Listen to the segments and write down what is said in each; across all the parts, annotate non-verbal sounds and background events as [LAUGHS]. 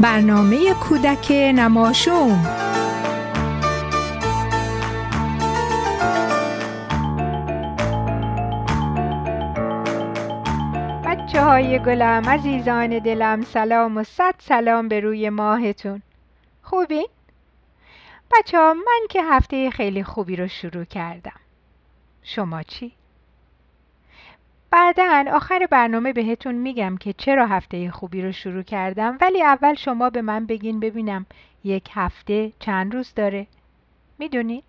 برنامه کودک نماشوم بچه های گلم عزیزان دلم سلام و صد سلام به روی ماهتون خوبین؟ بچه ها من که هفته خیلی خوبی رو شروع کردم شما چی؟ بعدا آخر برنامه بهتون میگم که چرا هفته خوبی رو شروع کردم ولی اول شما به من بگین ببینم یک هفته چند روز داره. می‌دونید؟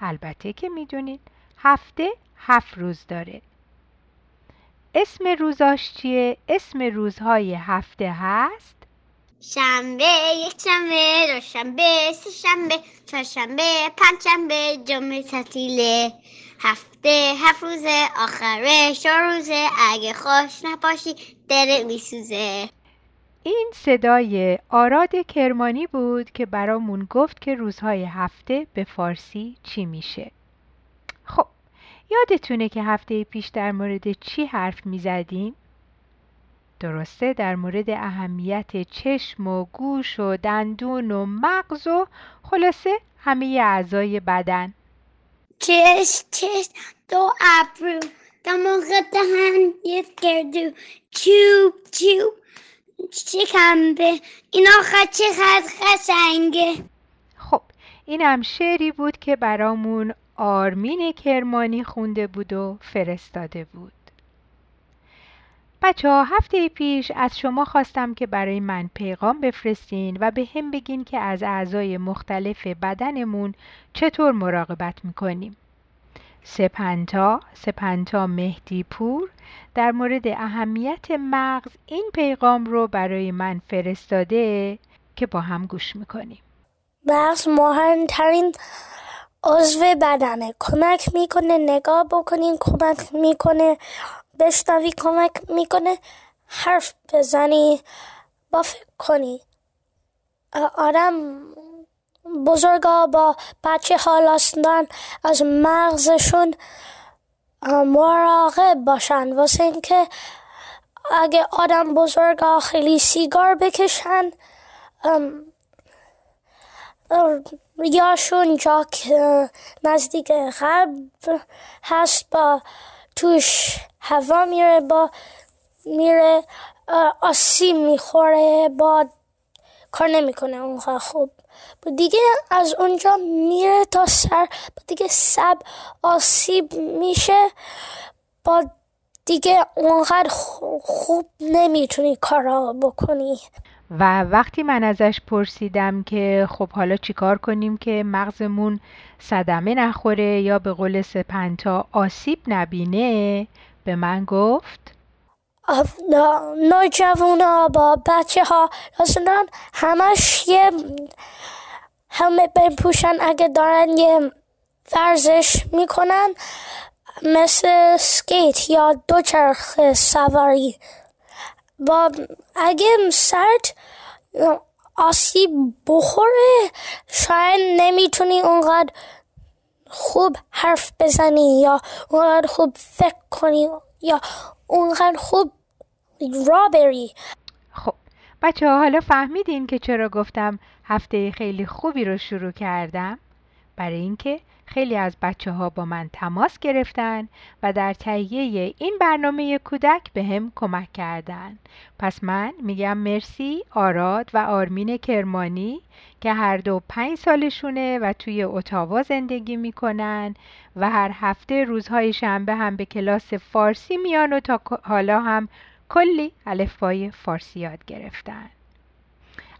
البته که می‌دونید هفته هفت روز داره. اسم روزاش چیه؟ اسم روزهای هفته هست؟ شنبه یک شنبه دو شنبه سه شنبه چهار شنبه پنج شنبه جمعه تعطیله. هفته هفت روزه آخره چهار روزه اگه خوش نباشی دل میسوزه. این صدای آراد کرمانی بود که برامون گفت که روزهای هفته به فارسی چی میشه. خب یادتونه که هفته پیش در مورد چی حرف می‌زدیم؟ درسته در مورد اهمیت چشم و گوش و دندون و مغز و خلاصه همه اعضای بدن. چشم چشم دو ابرو. دماغ دهن یک گردو. چوب چوب. شکمبه. این آخر چقدر قشنگه خب این هم شعری بود که برامون آرمین کرمانی خونده بود و فرستاده بود. بچه ها هفته پیش از شما خواستم که برای من پیغام بفرستین و به هم بگین که از اعضای مختلف بدنمون چطور مراقبت می‌کنیم. سپنتا سپنتا مهدی پور در مورد اهمیت مغز این پیغام رو برای من فرستاده که با هم گوش می‌کنیم. مغز مهمترین عضو بدنه کمک می‌کنه نگاه بکنین کمک می‌کنه بشنوی کمک می‌کنه حرف بزنی با فکر کنی. آدم بزرگا با بچه ها از مغزشون مراقب باشن. واسه اینکه اگه آدم بزرگا خیلی سیگار بکشن یاشون جا نزدیک غرب هست با توش هوا میره با میره آسیب می‌خوره با کار نمی‌کنه اونها خوب. دیگه از اونجا میره تا سر دیگه سب آسیب میشه. با دیگه اونقدر خوب نمی‌تونی کارا بکنی. و وقتی من ازش پرسیدم که خب حالا چیکار کنیم که مغزمون صدمه نخوره یا به قول سپنتا آسیب نبینه به من گفت؟ نوجوانا با بچه ها اصلا همش یه همه بپوشن اگه دارن یه ورزش می‌کنن مثل سکیت یا دوچرخ سواری. با اگه سرد آسیب بخوره شاید نمی‌تونی اونقدر خوب حرف بزنی یا اونقدر خوب فکر کنی یا اونقدر خوب را بری. خب بچه ها حالا فهمیدین که چرا گفتم هفته خیلی خوبی رو شروع کردم؟ برای اینکه خیلی از بچه ها با من تماس گرفتن و در تهیه این برنامه کودک به هم کمک کردن. پس من میگم مرسی آراد و آرمین کرمانی که هر دو پنج سالشونه و توی اتاوا زندگی می‌کنن و هر هفته روزهای شنبه هم به کلاس فارسی میان و تا حالا هم کلی الفبای فارسی یاد گرفتن.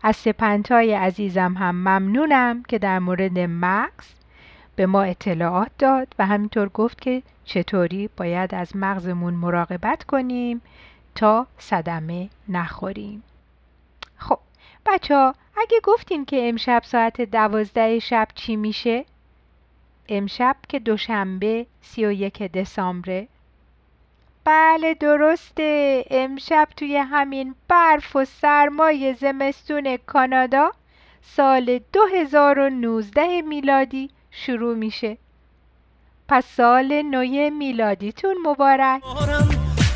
از سپنتای عزیزم هم ممنونم که در مورد مغز به ما اطلاعات داد و همینطور گفت که چطوری باید از مغزمون مراقبت کنیم تا صدمه نخوریم. خب بچه ها اگه گفتیم که امشب ساعت دوازده شب چی میشه؟ امشب که دوشنبه سی و یک دسامبره. بله درسته. امشب توی همین برف و سرمای زمستون کانادا سال 2019 میلادی شروع میشه. پس سال نوی میلادیتون مبارک.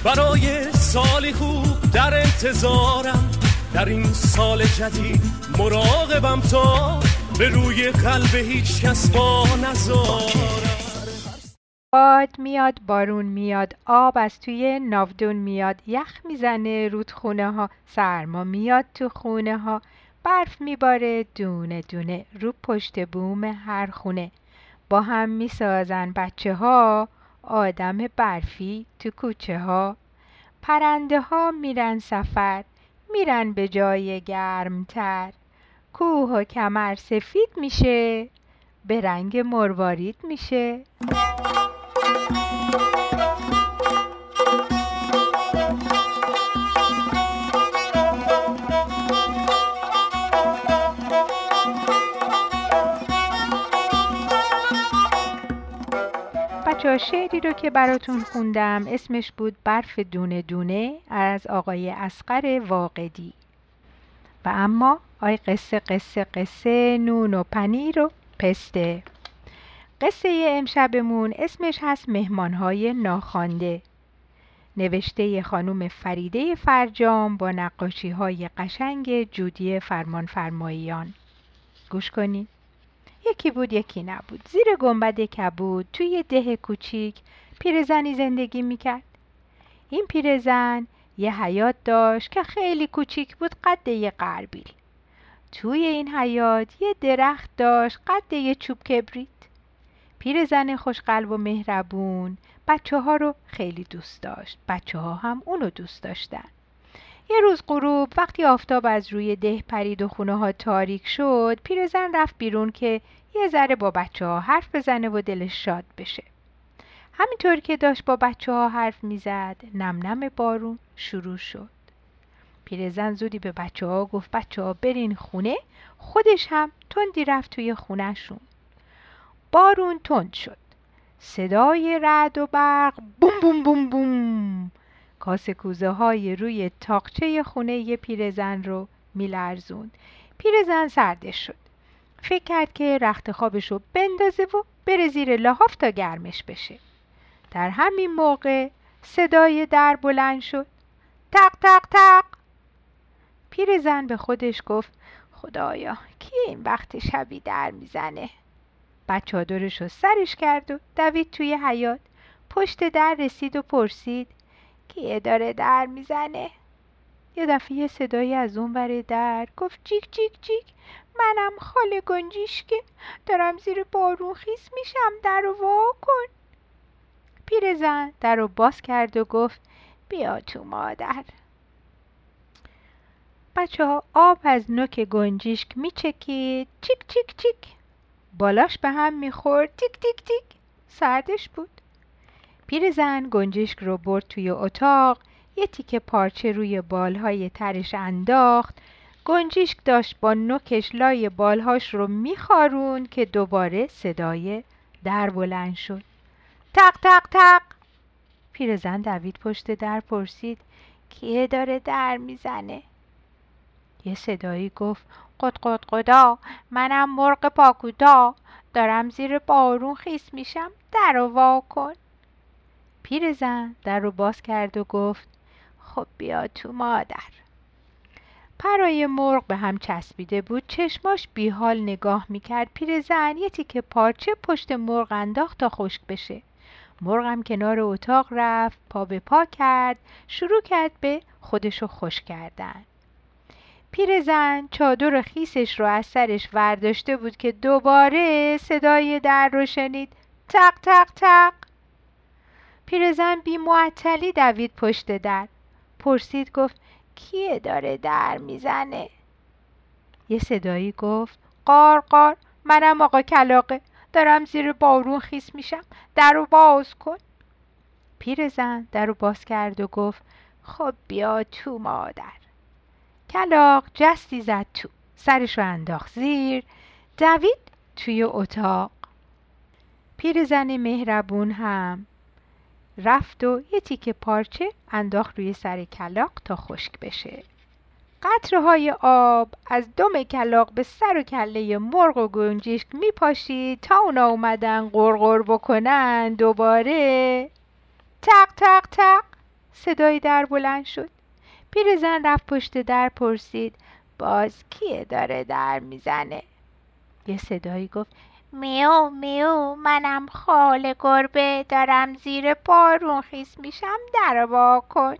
برای سالی خوب در انتظارم. در این سال جدید مراقبم تا به روی قلب هیچ کس با نزار باد میاد بارون میاد آب از توی ناودون میاد یخ می‌زنه رودخونه ها سرما میاد تو خونه ها برف میباره دونه دونه رو پشت بوم هر خونه. با هم می‌سازن بچه ها آدم برفی تو کوچه ها پرنده ها میرن سفر میرن به جای گرمتر. کوه و کمر سفید میشه به رنگ مروارید میشه. شعری رو که براتون خوندم اسمش بود برف دونه دونه از آقای اسقر واقدی. و اما آی قصه قصه قصه نون و پنیر و پسته. قصه امشبمون اسمش هست مهمانهای ناخوانده. نوشته خانم فریده فرجام با نقاشی های قشنگ جودی فرمان فرماییان گوش کنید یکی بود یکی نبود. زیر گنبد کبود توی ده کوچیک پیرزنی زندگی می‌کرد. این پیرزن یه حیات داشت که خیلی کوچیک بود قد یه قربیل. توی این حیات یه درخت داشت قد یه چوب کبریت. پیرزن خوشقلب و مهربون بچه ها رو خیلی دوست داشت. بچه ها هم اونو دوست داشتن. یه روز غروب وقتی آفتاب از روی ده پرید و خونه ها تاریک شد پیرزن رفت بیرون که یه ذره با بچه ها حرف بزنه و دلش شاد بشه. همینطور که داشت با بچه ها حرف می‌زد نم نم بارون شروع شد. پیرزن زودی به بچه ها گفت بچه ها برین خونه خودش هم تندی رفت توی خونهشون. بارون تند شد. صدای رعد و برق بوم بوم بوم بوم. کاسه کوزه های روی تاقچه خونه پیرزن رو میلرزوند. پیرزن سردش شد. فکر کرد که رخت خوابش رو بندازه و بره زیر لحاف تا گرمش بشه. در همین موقع صدای در بلند شد. تق تق تق. پیرزن به خودش گفت خدایا کی این وقت شبی در می‌زنه؟ بچه دورش رو سرش کرد و دوید توی حیات پشت در رسید و پرسید کیه داره در می‌زنه. یه دفعه یه صدایی از اون بر در گفت جیک جیک جیک منم خاله گنجیشکه دارم زیر بارون خیس میشم در رو وا کن. پیرزن در رو باز کرد و گفت بیا تو مادر. بچه ها آب از نوک گنجیشک میچکید. چیک چیک چیک. بالاش به هم می‌خورد. تیک تیک تیک سردش بود. پیرزن گنجشک رو برد توی اتاق یه تیکه پارچه روی بالهای ترش انداخت. گنجشک داشت با نوکش لای بالهاش رو میخارون که دوباره صدای در بلند شد. تق تق تق! پیرزن دوید پشت در پرسید کیه داره در می‌زنه؟ یه صدایی گفت قد قد قدا! منم مرغ پاکوتا دارم زیر بارون خیس میشم در وا کن! پیرزن در رو باز کرد و گفت خب بیا تو مادر. پرای مرغ به هم چسبیده بود چشماش بیحال نگاه می‌کرد. پیرزن یه تیکه پارچه پشت مرغ انداخت تا خشک بشه. مرغم کنار اتاق رفت پا به پا کرد شروع کرد به خودشو خوش کردن. پیرزن چادر خیسش رو از سرش ورداشته بود که دوباره صدای در رو شنید. تق تق تق. پیرزن بی معطلی دوید پشت در. پرسید گفت کیه داره در می‌زنه؟ یه صدایی گفت قار قار منم آقا کلاقه. دارم زیر بارون خیس میشم. در رو باز کن. پیرزن در رو باز کرد و گفت خب بیا تو مادر. کلاق جستی زد تو. سرش رو انداخت زیر. دوید توی اتاق. پیرزن مهربون هم رفت و یه تیکه پارچه انداخت روی سر کلاق تا خشک بشه. قطره های آب از دم کلاق به سر و کله مرغ و گنجشک میپاشید تا اونا اومدن غرغر بکنن دوباره. تق تق تق. صدایی در بلند شد. پیرزن رفت پشت در پرسید باز کیه داره در می‌زنه؟ یه صدایی گفت میو میو منم خال گربه دارم زیر بارون خیس میشم در وا کن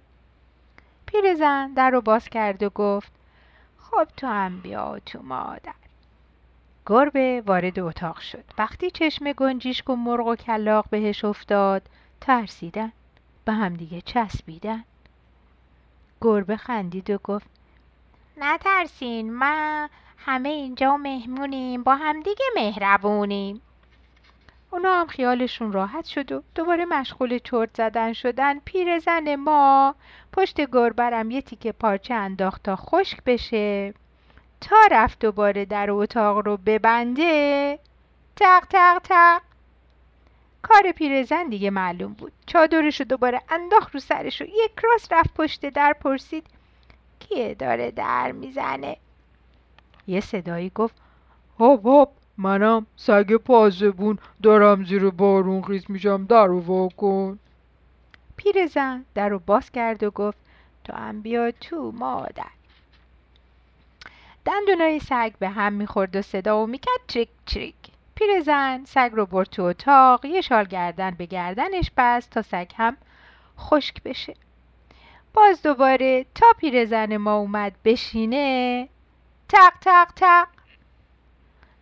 پیرزن در رو باز کرد و گفت خب تو هم بیا تو مادر. گربه وارد اتاق شد. وقتی چشم گنجیشک و مرغ و کلاق بهش افتاد ترسیدن. به همدیگه چسبیدن. گربه خندید و گفت نترسین ما همه اینجا مهمونیم با همدیگه مهربونیم. اونا هم خیالشون راحت شد و دوباره مشغول چرت زدن شدن. پیرزن ما پشت گربرم یه تیکه پارچه انداخت تا خشک بشه. تا رفت دوباره در اتاق رو ببنده تق تق تق. کار پیرزن دیگه معلوم بود. چادرش رو دوباره انداخت رو سرش و یک راست رفت پشت در پرسید کیه داره در می‌زنه؟ یه صدایی گفت هاپ هاپ منم سگ پازبون دارم زیر بارون خیز میشم در وا کن. پیرزن در رو باز کرد و گفت تو هم بیا تو مادر. دندونای سگ به هم می‌خورد و صدا و می‌کرد چریک چریک. پیرزن سگ رو برد تو اتاق یه شال گردن به گردنش بست تا سگ هم خشک بشه. باز دوباره تا پیرزن ما اومد بشینه تق تق تق.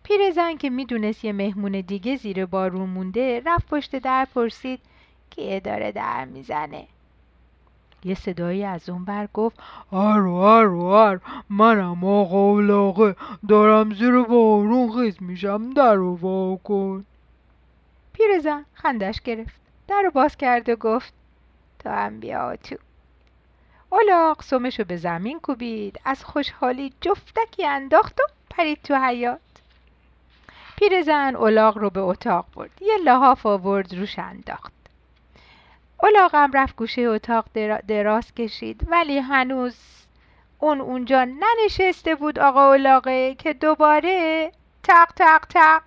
پیرزن که می‌دونست یه مهمون دیگه زیر بارون مونده رفت پشت در پرسید کیه داره در می‌زنه؟ یه صدایی از اون بر گفت ارو ارو ار منم آقا اولاغه دارم زیر بارون خیز میشم در رو وا کن. پیرزن خندش گرفت در رو باز کرد و گفت تو هم بیا تو. اولاغ سمشو به زمین کوبید. از خوشحالی جفتکی انداخت و پرید تو حیات پیرزن اولاغ رو به اتاق برد. یه لحاف آورد روش انداخت. اولاغم رفت گوشه اتاق دراز کشید. ولی هنوز اون اونجا ننشسته بود آقا اولاغه که دوباره تق تق تق.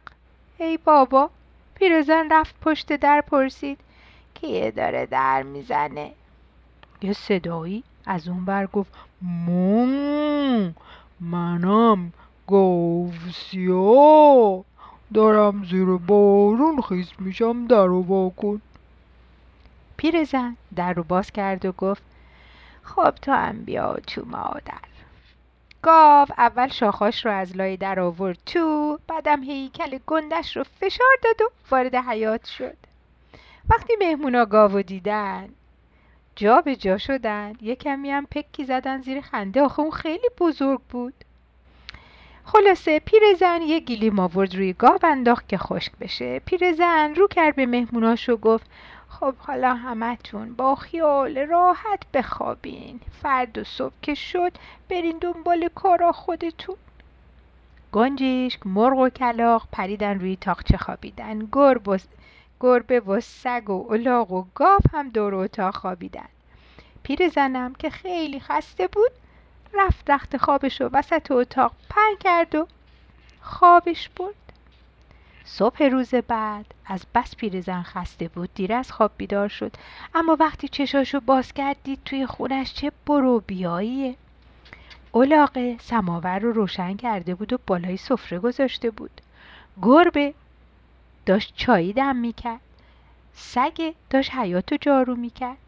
ای بابا. پیرزن رفت پشت در پرسید. کیه داره در می‌زنه؟ یه صدایی؟ از اون بر گفت مون منم گوسیا دارم زیر بارون خیس میشم در رو وا کن پیرزن در رو باز کرد و گفت خب تو هم بیا تو مادر. گاو اول شاخاش رو از لای در آورد تو بعدم هیکل گندش رو فشار داد و وارد حیات شد. وقتی مهمونا گاو دیدن جا به جا شدن. یه کمی هم پکی زدن زیر خنده. آخه اون خیلی بزرگ بود. خلاصه پیرزن یه گیلیم آورد روی گاو انداخت که خشک بشه. پیرزن رو کرد به مهموناش و گفت خب حالا همتون با خیال راحت بخوابین. فرد و صبح که شد برین دنبال کارا خودتون. گنجشک مرغ و کلاق پریدن روی تاقچه خوابیدن. گرب و گربه و سگ و الاغ و گاو هم دور اتاق خوابیدن. پیرزنم که خیلی خسته بود رفت رخت خوابش رو وسط اتاق پن کرد و خوابش برد. صبح روز بعد از بس پیرزن خسته بود دیر از خواب بیدار شد. اما وقتی چشاشو باز کرد دید توی خونش چه برو بیاییه. اولاغه سماور رو روشن کرده بود و بالای سفره گذاشته بود. گربه داشت چایی دم می‌کرد. سگ داشت حیاتو جارو می‌کرد.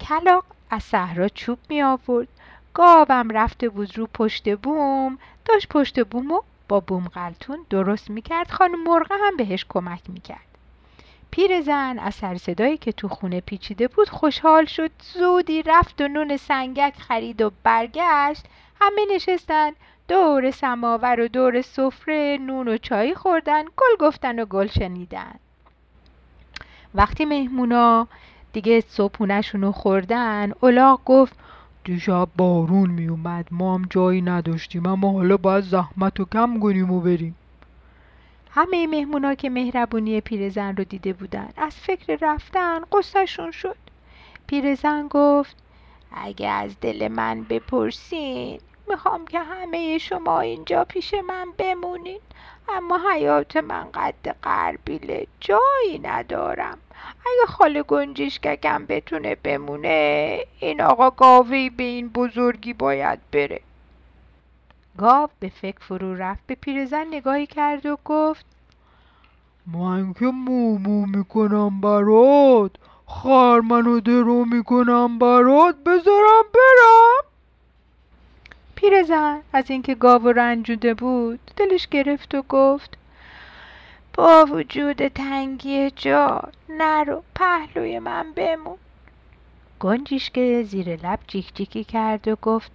کلاق از صحرا چوب می آورد گاوم رفته بود رو پشت بوم. داشت پشت بومو با بوم قلتون درست می‌کرد. خانم مرغه هم بهش کمک می‌کرد. پیرزن از سر صدایی که تو خونه پیچیده بود خوشحال شد. زودی رفت و نون سنگک خرید و برگشت. همه نشستن. دور سماور و دور سفره نون و چای خوردن گل گفتن و گل شنیدن. وقتی مهمونا دیگه صبحونشون رو خوردن اولاغ گفت دیشب بارون می اومد ما هم جایی نداشتیم اما حالا باید زحمت و کم کنیم و بریم. همه مهمونا که مهربونی پیرزن رو دیده بودن از فکر رفتن قصهشون شد. پیرزن گفت اگه از دل من بپرسین می‌خوام که همه شما اینجا پیش من بمونین. اما حیات من قد قربیله جایی ندارم. اگه خاله گنجشککم بتونه بمونه این آقا گاوی به این بزرگی باید بره. گاو به فکر فرو رفت به پیرزن نگاهی کرد و گفت من که مومو می‌کنم برات. خرمن و درو می‌کنم برات. بذارم برم. پیرزن از اینکه گاو رنجوده بود دلش گرفت و گفت با وجود تنگی جا نرو پهلوی من بمون. گنجیش که زیر لب جیک جیکی کرد و گفت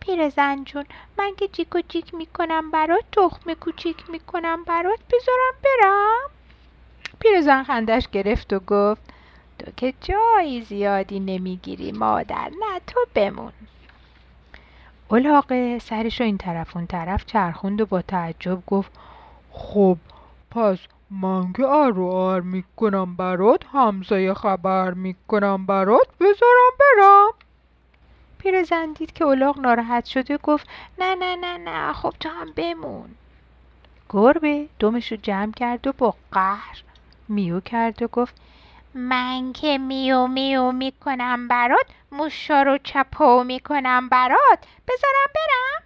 پیرزن جون من که جیک و جیک می‌کنم برات تخم کوچیک می‌کنم برات بذارم برم. پیرزن خندش گرفت و گفت تو که جایی زیادی نمی‌گیری مادر نه تو بمون. الاغه سرش رو این طرف اون طرف چرخوند و با تعجب گفت خب پس من که ار و ار می‌کنم برات همسایه خبر می‌کنم برات بذارم برم. پیرزن دید که الاغ ناراحت شده گفت نه نه نه نه خب تو هم بمون. گربه دمش رو جمع کرد و با قهر میو کرد و گفت من که میو میو می‌کنم برات موشا رو چپو می‌کنم برات. بذارم برم.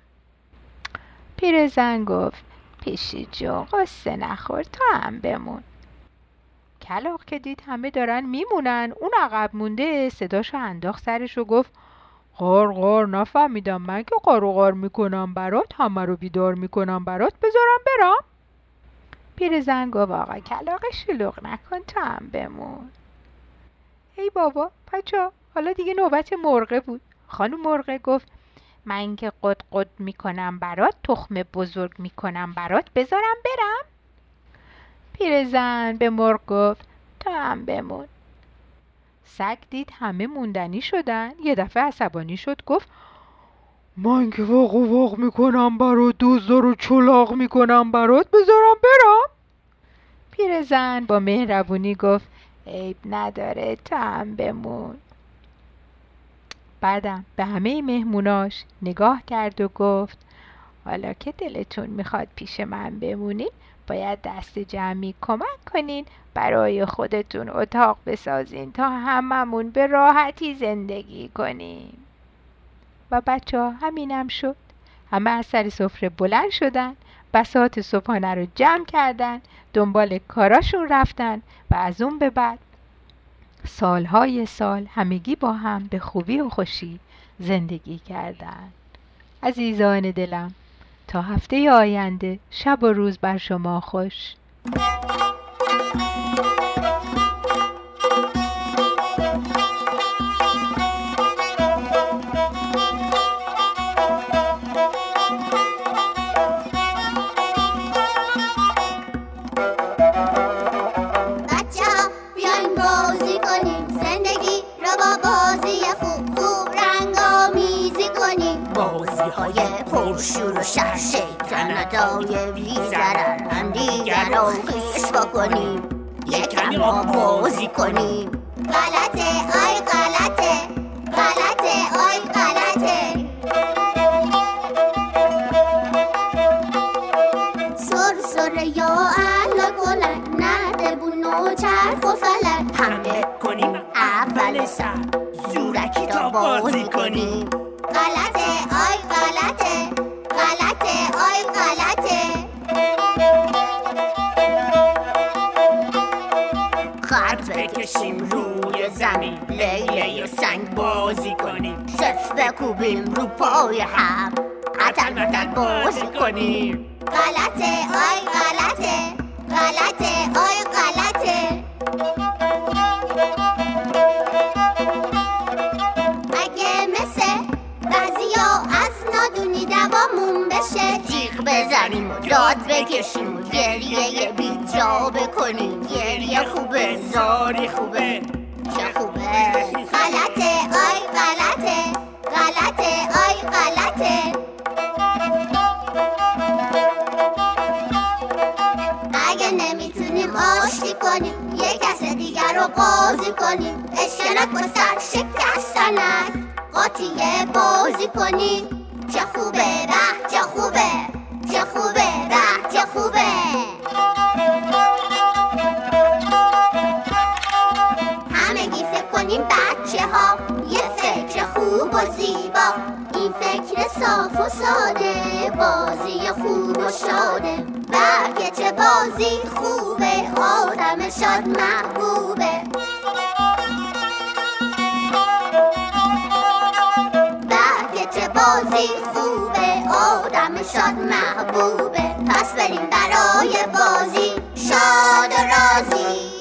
پیرزن گفت پیشی جو قصه نخور تو هم بمون. کلاق که دید همه دارن میمونن اون عقب مونده صداشو انداخت سرش و گفت غار غار نفهمیدم من که غار می‌کنم برات همه رو بیدار می‌کنم برات. بذارم برم. پیرزن گفت آقا کلاق شلوغ نکن تو هم بمون. ای بابا بچه حالا دیگه نوبت مرغه بود. خانم مرغه گفت من که قد قد می‌کنم برات تخم بزرگ می‌کنم برات بذارم برم. پیرزن به مرغ گفت تو هم بمون. سگ دید همه موندنی شدن. یه دفعه عصبانی شد گفت من که واق واق می‌کنم برات دوزدار و چلاق می‌کنم برات بذارم برم. پیرزن با مهربونی گفت عیب نداره تو هم بمون. بعدم به همه مهموناش نگاه کرد و گفت حالا که دلتون می‌خواد پیش من بمونین باید دست جمعی کمک کنین برای خودتون اتاق بسازین تا هممون به راحتی زندگی کنیم. و بچه ها همینم شد. همه از سر سفره بلند شدن بسات صبحانه رو جمع کردن دنبال کاراشون رفتن و از اون به بعد سالهای سال همگی با هم به خوبی و خوشی زندگی کردند عزیزان دلم تا هفته آینده شب و روز بر شما خوش. خیش بکنیم یکم با بازی کنیم غلطه آی غلطه. غلطه آی غلطه. سر سر یا الا گلن. نرده بون و چرخ و فلک حمله کنیم اول سر. زورکی تا بازی کنیم. غلطه بکوبیم رو پای هم. قتل متل بازی کنیم. غلطه آی غلطه. غلطه آی غلطه. اگه مثل بعضیا از نادونی دوامون بشه جیغ بزنیم و داد بکشیم و گریه بی جا بکنیم. گریه خوبه زاری خوبه. چه خوبه. [LAUGHS] غلطه آی غلطه. آی غلطه. اگه نمی‌تونیم آشتی کنیم یه کس دیگر رو قاضی کنیم. اشکنک و سر شکستنک. قاطیه بازی کنیم. چه خوبه به چه خوبه. چه خوبه به می‌کنه برگه چه بازی خوبه آدم شاد محبوبه. برگه چه بازی خوبه آدم شاد محبوبه. پس بریم برای بازی. شاد و راضی.